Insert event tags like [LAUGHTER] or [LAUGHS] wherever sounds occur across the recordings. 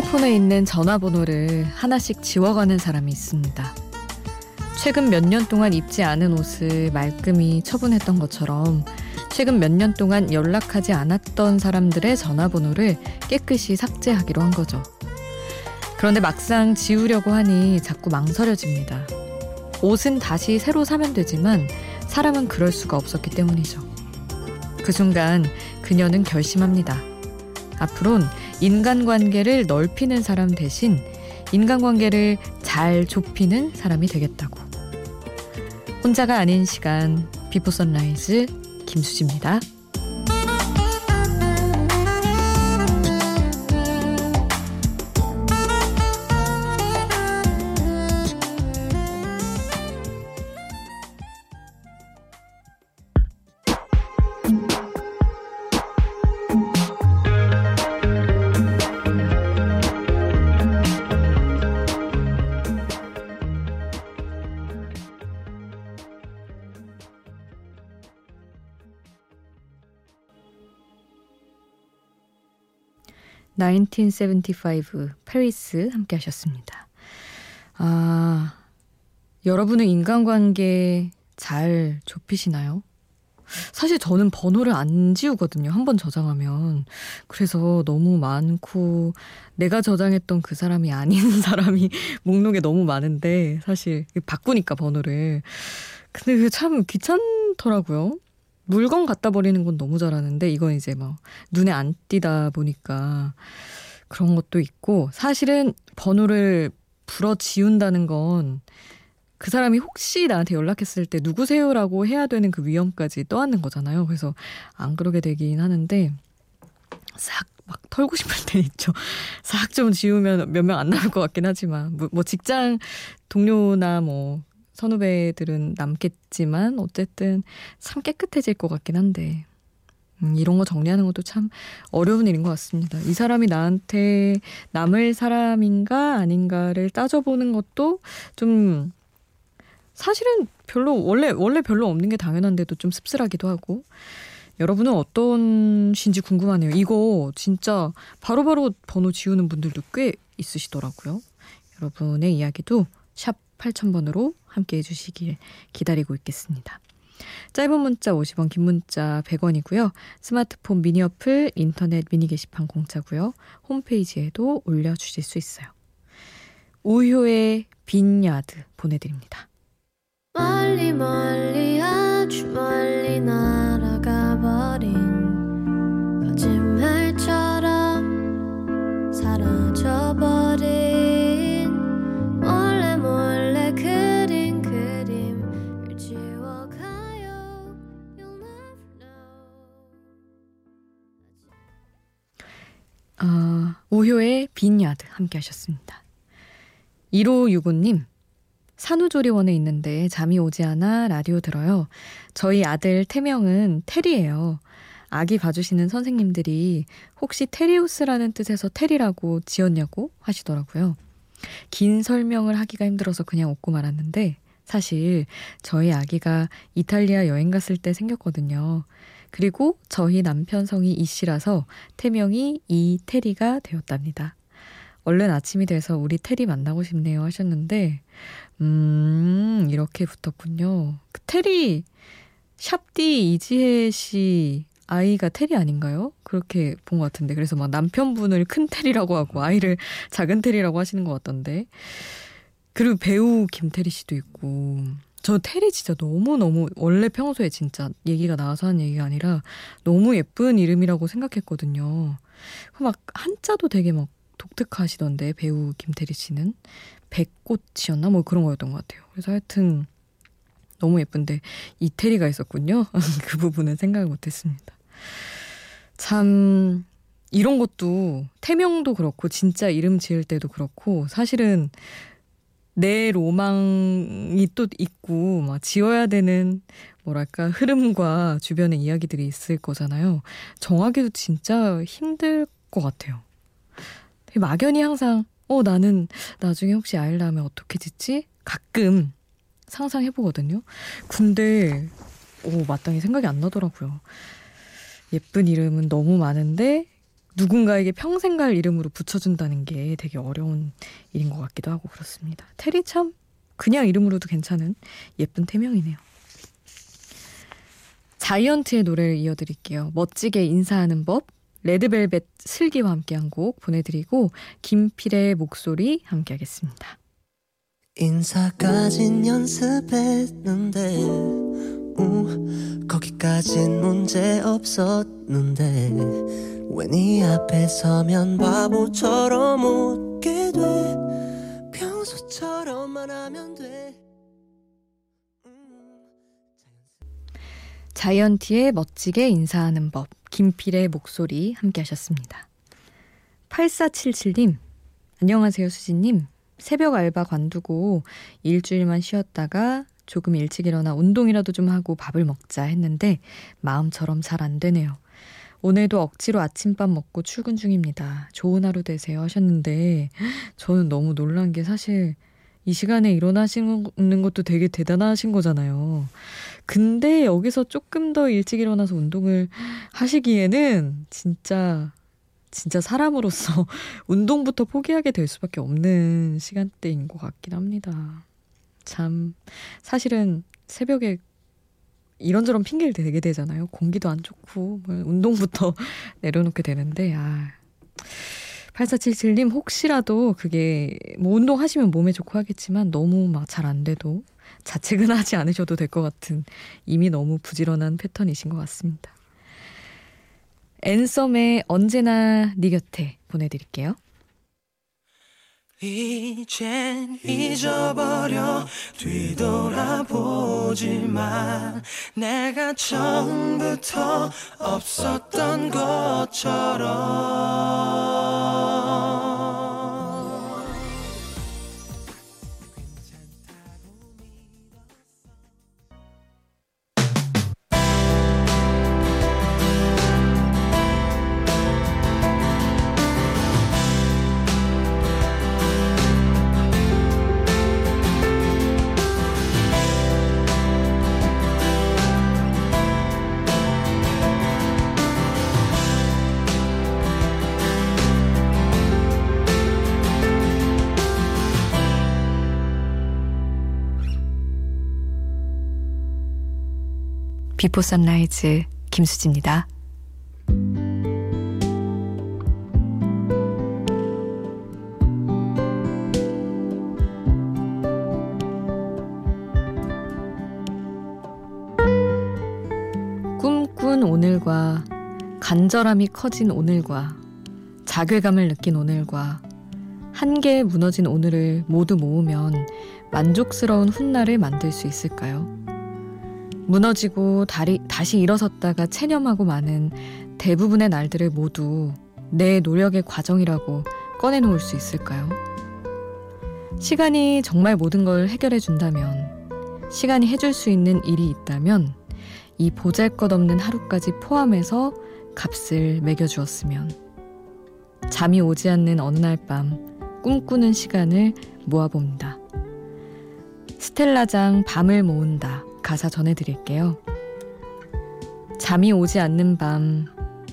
핸드폰에 있는 전화번호를 하나씩 지워가는 사람이 있습니다. 최근 몇 년 동안 입지 않은 옷을 말끔히 처분했던 것처럼 최근 몇 년 동안 연락하지 않았던 사람들의 전화번호를 깨끗이 삭제하기로 한 거죠. 그런데 막상 지우려고 하니 자꾸 망설여집니다. 옷은 다시 새로 사면 되지만 사람은 그럴 수가 없었기 때문이죠. 그 순간 그녀는 결심합니다. 앞으론 인간관계를 넓히는 사람 대신 인간관계를 잘 좁히는 사람이 되겠다고. 혼자가 아닌 시간 Before Sunrise 김수지입니다. 1975 페리스 함께 하셨습니다. 아, 여러분은 인간관계 잘 좁히시나요? 사실 저는 번호를 안 지우거든요. 한번 저장하면. 그래서 너무 많고, 내가 저장했던 그 사람이 아닌 [LAUGHS] 사람이 목록에 너무 많은데, 사실 바꾸니까 번호를. 근데 그게 참 귀찮더라고요. 물건 갖다 버리는 건 너무 잘하는데 이건 이제 막 눈에 안 띄다 보니까 그런 것도 있고 사실은 번호를 불어 지운다는 건 그 사람이 혹시 나한테 연락했을 때 누구세요라고 해야 되는 그 위험까지 떠안는 거잖아요. 그래서 안 그러게 되긴 하는데 싹 막 털고 싶을 때 있죠. 싹 좀 지우면 몇 명 안 남을 것 같긴 하지만 뭐, 뭐 직장 동료나 뭐 선후배들은 남겠지만 어쨌든 참 깨끗해질 것 같긴 한데 음, 이런 거 정리하는 것도 참 어려운 일인 것 같습니다. 이 사람이 나한테 남을 사람인가 아닌가를 따져보는 것도 좀 사실은 별로 원래 원래 별로 없는 게 당연한데도 좀 씁쓸하기도 하고 여러분은 어떤신지 궁금하네요. 이거 진짜 바로바로 바로 번호 지우는 분들도 꽤 있으시더라고요. 여러분의 이야기도 샵 8000번으로 함께 해주시길 기다리고 있겠습니다. 짧은 문자 50원, 긴 문자 100원이고요. 스마트폰 미니 어플, 인터넷 미니 게시판 공짜고요. 홈페이지에도 올려주실 수 있어요. 우효의 빈야드 보내드립니다. 멀리 멀리 아주 멀리 날 함께 하셨습니다. 1565님, 산후조리원에 있는데 잠이 오지 않아 라디오 들어요. 저희 아들 태명은 테리예요. 아기 봐주시는 선생님들이 혹시 테리우스라는 뜻에서 테리라고 지었냐고 하시더라고요. 긴 설명을 하기가 힘들어서 그냥 웃고 말았는데 사실 저희 아기가 이탈리아 여행 갔을 때 생겼거든요. 그리고 저희 남편 성이 이 씨라서 태명이 이태리가 되었답니다. 얼른 아침이 돼서 우리 테리 만나고 싶네요 하셨는데, 음, 이렇게 붙었군요. 그 테리, 샵디 이지혜 씨 아이가 테리 아닌가요? 그렇게 본 것 같은데. 그래서 막 남편분을 큰 테리라고 하고 아이를 [LAUGHS] 작은 테리라고 하시는 것 같던데. 그리고 배우 김태리 씨도 있고. 저 테리 진짜 너무너무 원래 평소에 진짜 얘기가 나와서 하는 얘기가 아니라 너무 예쁜 이름이라고 생각했거든요. 막 한자도 되게 막 독특하시던데 배우 김태리 씨는 백꽃이었나 뭐 그런 거였던 것 같아요. 그래서 하여튼 너무 예쁜데 이태리가 있었군요. [LAUGHS] 그 부분은 생각을 못했습니다. 참 이런 것도 태명도 그렇고 진짜 이름 지을 때도 그렇고 사실은 내 로망이 또 있고 막 지어야 되는 뭐랄까 흐름과 주변의 이야기들이 있을 거잖아요. 정하기도 진짜 힘들 것 같아요. 막연히 항상 어 나는 나중에 혹시 아이를 낳으면 어떻게 짓지? 가끔 상상해 보거든요. 근데 오 마땅히 생각이 안 나더라고요. 예쁜 이름은 너무 많은데 누군가에게 평생 갈 이름으로 붙여준다는 게 되게 어려운 일인 것 같기도 하고 그렇습니다. 테리 참 그냥 이름으로도 괜찮은 예쁜 태명이네요. 자이언트의 노래를 이어드릴게요. 멋지게 인사하는 법, 레드벨벳 슬기와 함께한 곡 보내드리고 김필의 목소리 함께하겠습니다. 인사까진 연습했는데 음, 거기까진 문제 없었는데 왜네 앞에 서면 바보처럼 웃게 돼? 평소처럼만 하면 돼. 자이언티의 멋지게 인사하는 법, 김필의 목소리 함께 하셨습니다. 8477님, 안녕하세요, 수진님. 새벽 알바 관두고 일주일만 쉬었다가 조금 일찍 일어나 운동이라도 좀 하고 밥을 먹자 했는데 마음처럼 잘 안 되네요. 오늘도 억지로 아침밥 먹고 출근 중입니다. 좋은 하루 되세요 하셨는데 저는 너무 놀란 게 사실 이 시간에 일어나시는 것도 되게 대단하신 거잖아요. 근데 여기서 조금 더 일찍 일어나서 운동을 하시기에는 진짜 진짜 사람으로서 [LAUGHS] 운동부터 포기하게 될 수밖에 없는 시간대인 것 같긴 합니다. 참 사실은 새벽에 이런저런 핑계를 대게 되잖아요. 공기도 안 좋고 뭐 운동부터 [LAUGHS] 내려놓게 되는데 아 8477님 혹시라도 그게 뭐 운동하시면 몸에 좋고 하겠지만 너무 막 잘 안 돼도 자책은 [LAUGHS] 하지 않으셔도 될 것 같은 이미 너무 부지런한 패턴이신 것 같습니다. 앤썸의 언제나 네 곁에 보내드릴게요. 이젠 잊어버려 뒤돌아보지만 내가 처음부터 없었던 것처럼 Before Sunrise 김수지입니다. 꿈꾼 오늘과 간절함이 커진 오늘과 자괴감을 느낀 오늘과 한계에 무너진 오늘을 모두 모으면 만족스러운 훗날을 만들 수 있을까요? 무너지고 다리, 다시 일어섰다가 체념하고 마는 대부분의 날들을 모두 내 노력의 과정이라고 꺼내놓을 수 있을까요? 시간이 정말 모든 걸 해결해 준다면, 시간이 해줄 수 있는 일이 있다면, 이 보잘 것 없는 하루까지 포함해서 값을 매겨주었으면, 잠이 오지 않는 어느 날 밤 꿈꾸는 시간을 모아봅니다. 스텔라장 밤을 모은다. 가사 전해드릴게요. 잠이 오지 않는 밤,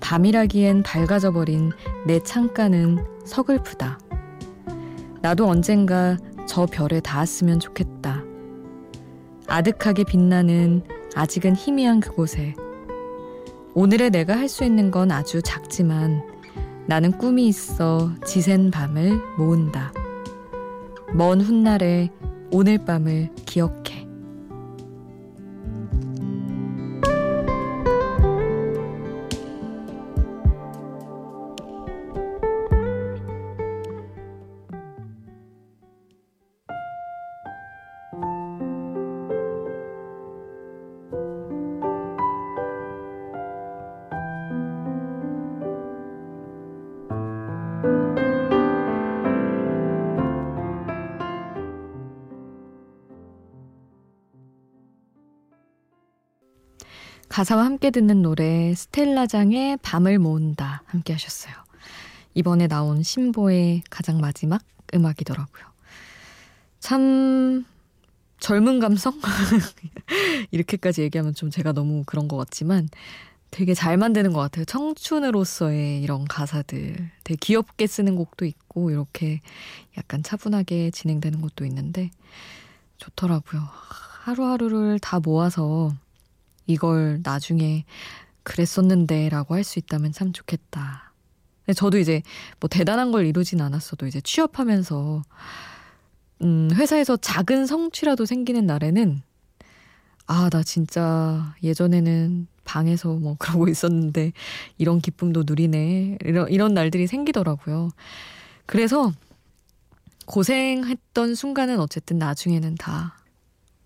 밤이라기엔 밝아져 버린 내 창가는 서글프다. 나도 언젠가 저 별에 닿았으면 좋겠다. 아득하게 빛나는 아직은 희미한 그곳에 오늘의 내가 할 수 있는 건 아주 작지만 나는 꿈이 있어 지샌 밤을 모은다. 먼 훗날에 오늘 밤을 기억해. 가사와 함께 듣는 노래 스텔라장의 밤을 모은다 함께 하셨어요. 이번에 나온 신보의 가장 마지막 음악이더라고요. 참 젊은 감성? [LAUGHS] 이렇게까지 얘기하면 좀 제가 너무 그런 것 같지만 되게 잘 만드는 것 같아요. 청춘으로서의 이런 가사들. 되게 귀엽게 쓰는 곡도 있고, 이렇게 약간 차분하게 진행되는 것도 있는데, 좋더라고요. 하루하루를 다 모아서 이걸 나중에 그랬었는데 라고 할 수 있다면 참 좋겠다. 저도 이제 뭐 대단한 걸 이루진 않았어도 이제 취업하면서 음, 회사에서 작은 성취라도 생기는 날에는 아, 나 진짜 예전에는 방에서 뭐 그러고 있었는데 이런 기쁨도 누리네. 이런, 이런 날들이 생기더라고요. 그래서 고생했던 순간은 어쨌든 나중에는 다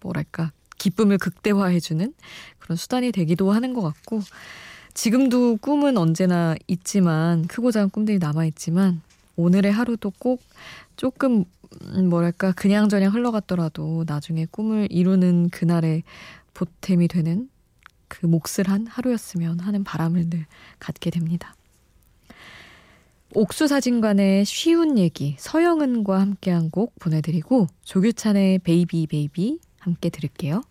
뭐랄까 기쁨을 극대화해주는 그런 수단이 되기도 하는 것 같고 지금도 꿈은 언제나 있지만 크고 작은 꿈들이 남아있지만 오늘의 하루도 꼭 조금 음, 뭐랄까 그냥저냥 흘러갔더라도 나중에 꿈을 이루는 그날의 보탬이 되는 그 몫을 한 하루였으면 하는 바람을 늘 갖게 됩니다. 옥수사진관의 쉬운 얘기 서영은과 함께한 곡 보내드리고 조규찬의 Baby Baby 함께 들을게요.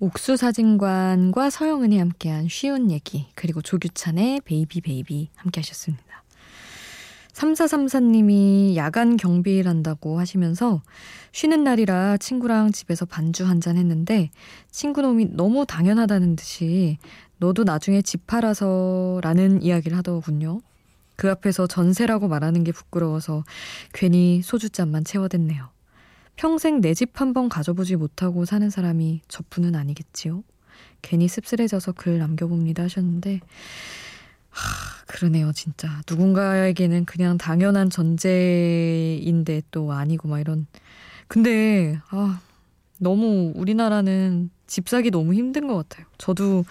옥수사진관과 서영은이 함께한 쉬운 얘기 그리고 조규찬의 Baby Baby 함께 하셨습니다. 3434님이 야간 경비일 한다고 하시면서 쉬는 날이라 친구랑 집에서 반주 한 잔 했는데 친구 놈이 너무 당연하다는 듯이 너도 나중에 집 팔아서 라는 이야기를 하더군요. 그 앞에서 전세라고 말하는 게 부끄러워서 괜히 소주잔만 채워댔네요. 평생 내 집 한 번 가져보지 못하고 사는 사람이 저뿐은 아니겠지요. 괜히 씁쓸해져서 글 남겨봅니다 하셨는데 하, 그러네요, 진짜. 누군가에게는 그냥 당연한 전제인데 또 아니고 막 이런. 근데, 아, 너무 우리나라는 집 사기 너무 힘든 것 같아요. 저도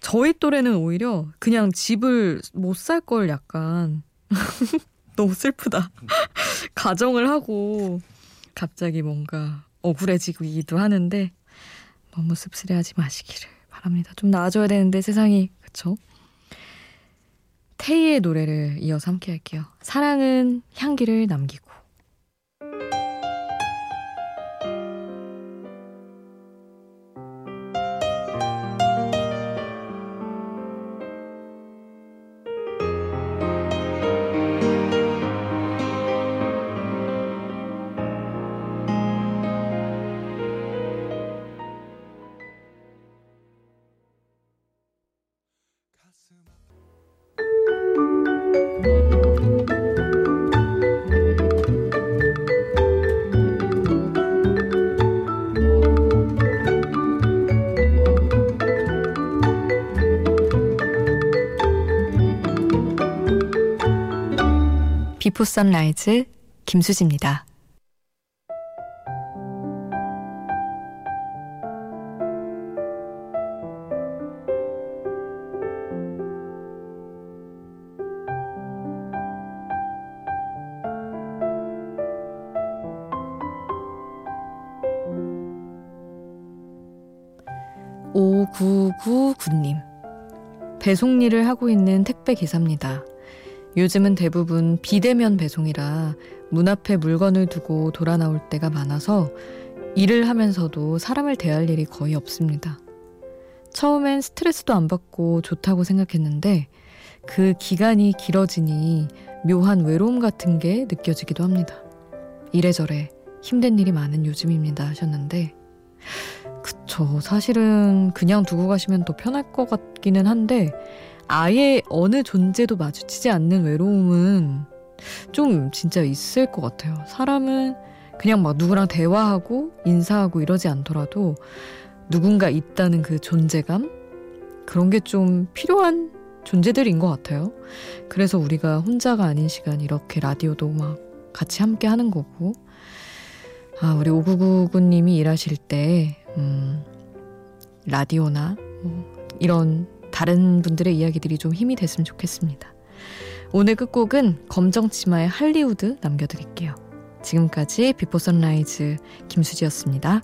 저희 또래는 오히려 그냥 집을 못 살 걸 약간 [LAUGHS] 너무 슬프다. [LAUGHS] 가정을 하고 갑자기 뭔가 억울해지기도 하는데 너무 씁쓸해하지 마시기를 바랍니다. 좀 나아져야 되는데 세상이 그쵸? 테이의 노래를 이어서 함께 할게요. 사랑은 향기를 남기고. 비포 선라이즈 김수지입니다. 오구구구님 배송 일을 하고 있는 택배 기사입니다. 요즘은 대부분 비대면 배송이라 문 앞에 물건을 두고 돌아 나올 때가 많아서 일을 하면서도 사람을 대할 일이 거의 없습니다. 처음엔 스트레스도 안 받고 좋다고 생각했는데 그 기간이 길어지니 묘한 외로움 같은 게 느껴지기도 합니다. 이래저래 힘든 일이 많은 요즘입니다 하셨는데 그쵸 사실은 그냥 두고 가시면 더 편할 것 같기는 한데 아예 어느 존재도 마주치지 않는 외로움은 좀 진짜 있을 것 같아요. 사람은 그냥 막 누구랑 대화하고 인사하고 이러지 않더라도 누군가 있다는 그 존재감? 그런 게 좀 필요한 존재들인 것 같아요. 그래서 우리가 혼자가 아닌 시간 이렇게 라디오도 막 같이 함께 하는 거고. 아, 우리 5999님이 일하실 때, 음, 라디오나 뭐 이런 다른 분들의 이야기들이 좀 힘이 됐으면 좋겠습니다. 오늘 끝곡은 검정치마의 할리우드 남겨드릴게요. 지금까지 Before Sunrise 김수지였습니다.